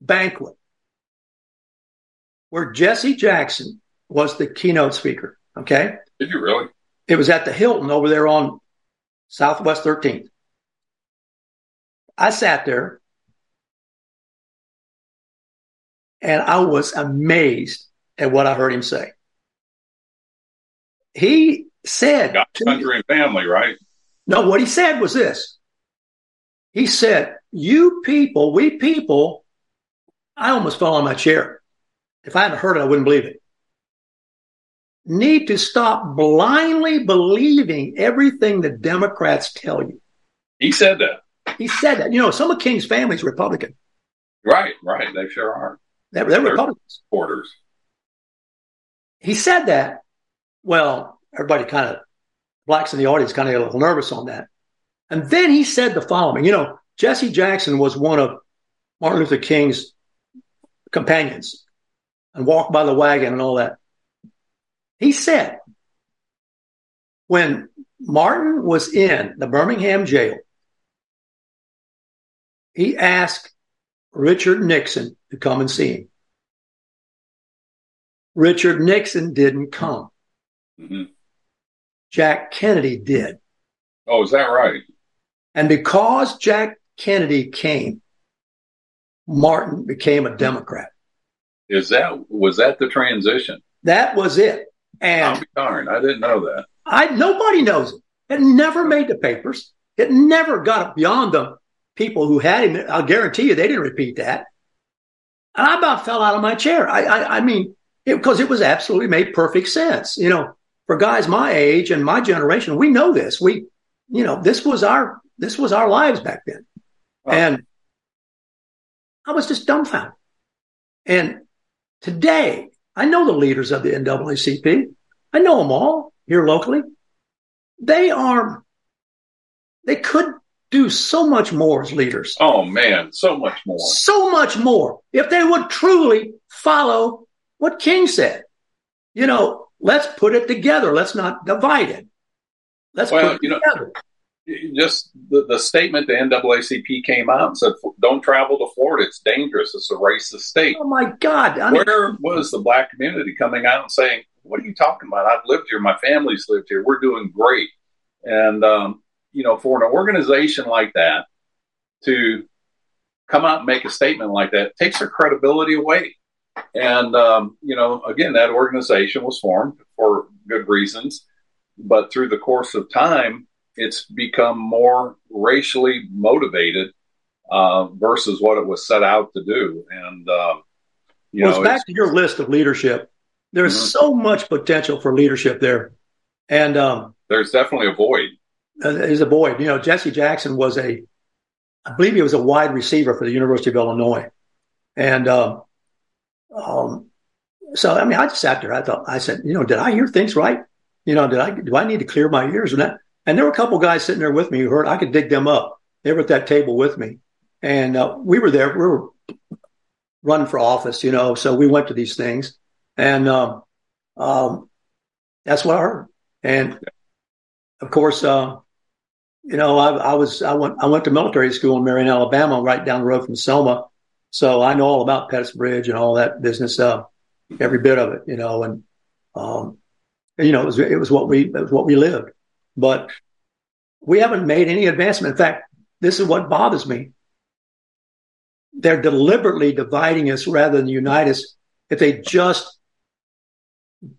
banquet where Jesse Jackson was the keynote speaker. Okay. Did you really? It was at the Hilton over there on Southwest 13th. I sat there and I was amazed at what I heard him say. He said, Got country and family, right? No, what he said was this. He said, You people, we people, I almost fell on my chair. If I hadn't heard it, I wouldn't believe it. Need to stop blindly believing everything the Democrats tell you. He said that. He said that. You know, some of King's family is Republican. Right, right. They sure are. They're, they're Republicans. Supporters. He said that. Well, everybody kind of, blacks in the audience kind of got a little nervous on that. And then he said the following You know, Jesse Jackson was one of Martin Luther King's companions and walked by the wagon and all that. He said, when Martin was in the Birmingham jail, he asked Richard Nixon to come and see him. Richard Nixon didn't come. Mm-hmm. Jack Kennedy did. Oh, is that right? And because Jack Kennedy came, Martin became a Democrat. Is that was that the transition? That was it. And darn, I didn't know that. I nobody knows it. It never made the papers. It never got beyond the people who had him. I'll guarantee you they didn't repeat that. And I about fell out of my chair. I, I, I mean, because it, it was absolutely made perfect sense. You know, for guys my age and my generation, we know this. We, you know, this was our this was our lives back then, wow. and I was just dumbfounded. And today, I know the leaders of the NAACP. I know them all here locally. They are, they could do so much more as leaders. Oh man, so much more. So much more. If they would truly follow what King said. You know, let's put it together. Let's not divide it. Let's well, put it together. Know, just the, the statement the NAACP came out and said, "Don't travel to Florida; it's dangerous. It's a racist state." Oh my God! I mean, Where was the black community coming out and saying, "What are you talking about? I've lived here. My family's lived here. We're doing great." And um, you know, for an organization like that to come out and make a statement like that takes their credibility away. And um, you know, again, that organization was formed for good reasons, but through the course of time it's become more racially motivated uh, versus what it was set out to do. And uh, you well, know, it's back to your list of leadership. There's mm-hmm. so much potential for leadership there, and um, there's definitely a void. Uh, there's a void. You know, Jesse Jackson was a, I believe he was a wide receiver for the University of Illinois, and um, um, so I mean, I just sat there. I thought, I said, you know, did I hear things right? You know, did I do I need to clear my ears? And that and there were a couple guys sitting there with me who heard I could dig them up. They were at that table with me, and uh, we were there. We were running for office, you know. So we went to these things, and um, um, that's what I heard. And of course, uh, you know, I, I, was I went I went to military school in Marion, Alabama, right down the road from Selma. So I know all about Pettus Bridge and all that business, uh, every bit of it, you know. And um, you know, it was it was what we it was what we lived but we haven't made any advancement. In fact, this is what bothers me. They're deliberately dividing us rather than unite us. If they just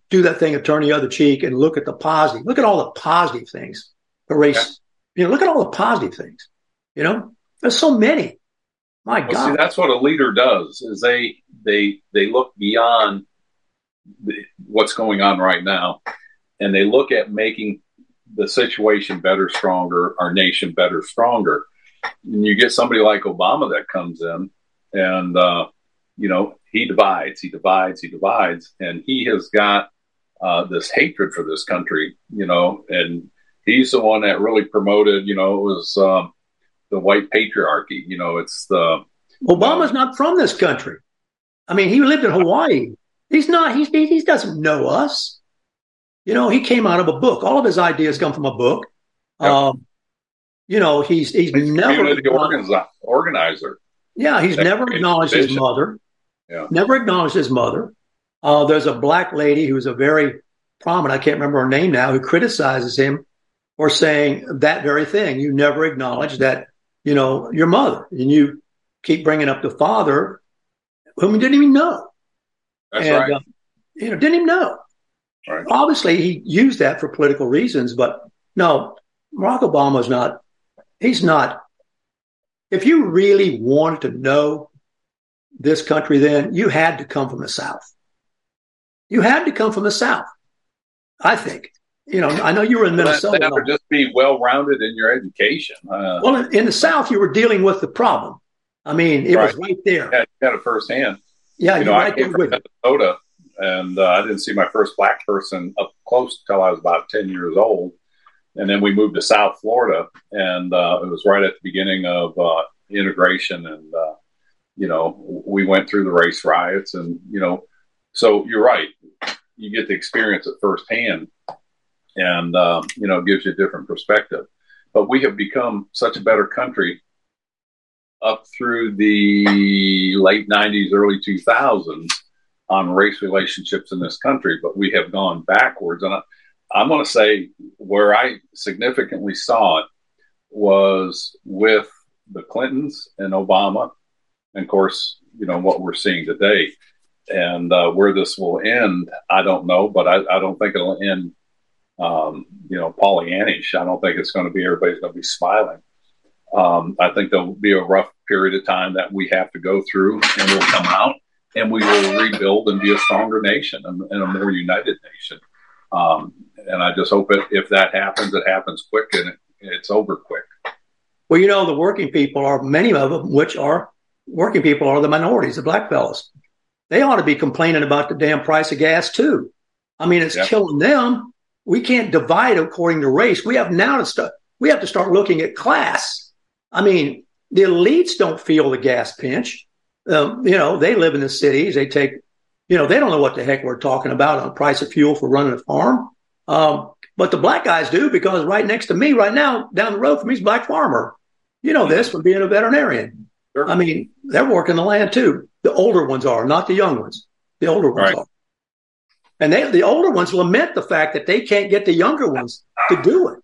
do that thing of turn the other cheek and look at the positive, look at all the positive things. Erase, you know, look at all the positive things. You know, there's so many. My well, God, see, that's what a leader does. Is they they they look beyond the, what's going on right now, and they look at making the situation better, stronger, our nation better, stronger. And you get somebody like Obama that comes in and, uh, you know, he divides, he divides, he divides, and he has got uh, this hatred for this country, you know, and he's the one that really promoted, you know, it was um, the white patriarchy, you know, it's the. Obama's not from this country. I mean, he lived in Hawaii. He's not, he's, he doesn't know us. You know, he came out of a book. All of his ideas come from a book. Yep. Um, you know, he's he's never community organizer. organizer. Yeah, he's never acknowledged his mother. Yeah. Never acknowledged his mother. Uh, there's a black lady who's a very prominent, I can't remember her name now, who criticizes him for saying that very thing. You never acknowledge that, you know, your mother and you keep bringing up the father whom you didn't even know. That's and, right. uh, you know, didn't even know. Right. Obviously, he used that for political reasons, but no, Barack Obama's not, he's not. If you really wanted to know this country, then you had to come from the South. You had to come from the South, I think. You know, I know you were in that- Minnesota. that would just be well rounded in your education. Uh, Well, in, in the South, you were dealing with the problem. I mean, it was right there. Yeah, you got it firsthand. Yeah, you know, right I came from with. Minnesota, and uh, I didn't see my first black person up close till I was about ten years old, and then we moved to South Florida, and uh, it was right at the beginning of uh, integration, and uh, you know, we went through the race riots, and you know, so you're right, you get to experience it firsthand, and um, you know, gives you a different perspective. But we have become such a better country up through the late 90s, early 2000s on race relationships in this country, but we have gone backwards. And I, I'm going to say where I significantly saw it was with the Clintons and Obama, and of course, you know, what we're seeing today. And uh, where this will end, I don't know, but I, I don't think it'll end, um, you know, Pollyannish. I don't think it's going to be everybody's going to be smiling. Um, I think there'll be a rough period of time that we have to go through, and we'll come out and we will rebuild and be a stronger nation and, and a more united nation. Um, and I just hope it, if that happens, it happens quick and it, it's over quick. Well, you know, the working people are many of them, which are working people are the minorities, the black fellows. They ought to be complaining about the damn price of gas too. I mean, it's Yeah. killing them. We can't divide according to race. We have now to start. We have to start looking at class. I mean, the elites don't feel the gas pinch. Um, you know, they live in the cities. They take, you know, they don't know what the heck we're talking about on the price of fuel for running a farm. Um, but the black guys do because right next to me, right now, down the road from me is a black farmer. You know this from being a veterinarian. I mean, they're working the land too. The older ones are, not the young ones. The older ones Right. are. And they, the older ones lament the fact that they can't get the younger ones to do it.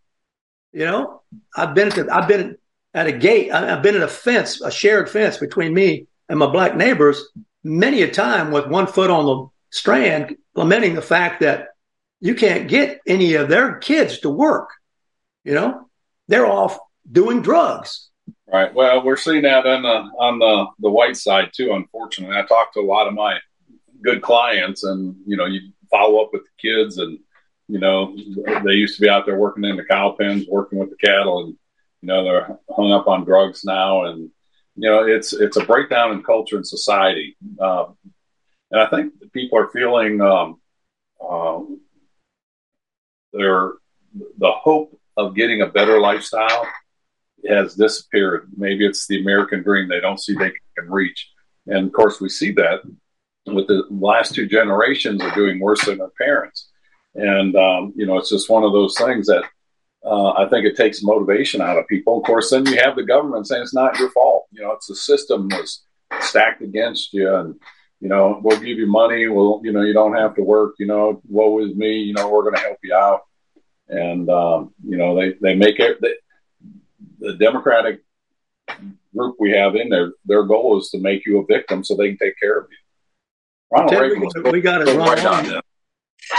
You know, I've been at, the, I've been at a gate. I've been at a fence, a shared fence between me and my black neighbors many a time with one foot on the strand, lamenting the fact that you can't get any of their kids to work. You know, they're off doing drugs. Right. Well, we're seeing that on the on the the white side too. Unfortunately, I talked to a lot of my good clients, and you know, you follow up with the kids, and you know, they used to be out there working in the cow pens, working with the cattle, and you know, they're hung up on drugs now, and you know, it's it's a breakdown in culture and society, um, and I think people are feeling um, um, their the hope of getting a better lifestyle has disappeared. Maybe it's the American dream they don't see they can reach. And of course, we see that with the last two generations are doing worse than their parents. And, um, you know, it's just one of those things that uh, I think it takes motivation out of people. Of course, then you have the government saying it's not your fault. You know, it's the system was stacked against you. And, you know, we'll give you money. We'll, you know, you don't have to work. You know, woe is me. You know, we're going to help you out. And, um, you know, they, they make it, they, the Democratic group we have in there, their goal is to make you a victim so they can take care of you. Ronald Ted, we, was we got to run right along.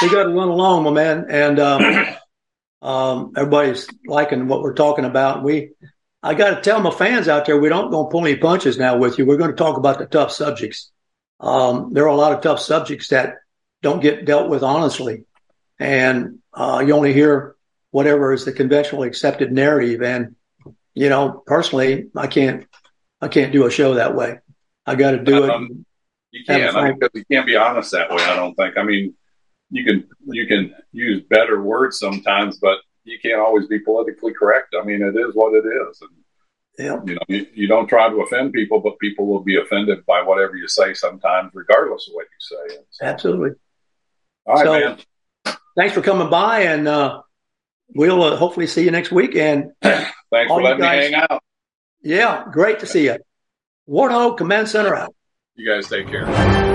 We got to run along, my man. And um, um, everybody's liking what we're talking about. We, I got to tell my fans out there, we don't going to pull any punches now with you. We're going to talk about the tough subjects. Um, there are a lot of tough subjects that don't get dealt with honestly, and uh, you only hear whatever is the conventionally accepted narrative. And you know, personally, I can't, I can't do a show that way. I got to do it. Um, You can't. I mean, because you can't be honest that way. I don't think. I mean, you can you can use better words sometimes, but you can't always be politically correct. I mean, it is what it is. And, Yeah. you know, you, you don't try to offend people, but people will be offended by whatever you say sometimes, regardless of what you say. Absolutely. All right, So- man. Thanks for coming by, and uh, we'll uh, hopefully see you next week. And Thanks for letting guys- me hang out. Yeah, great to see you. Warthog Command Center out. You guys take care.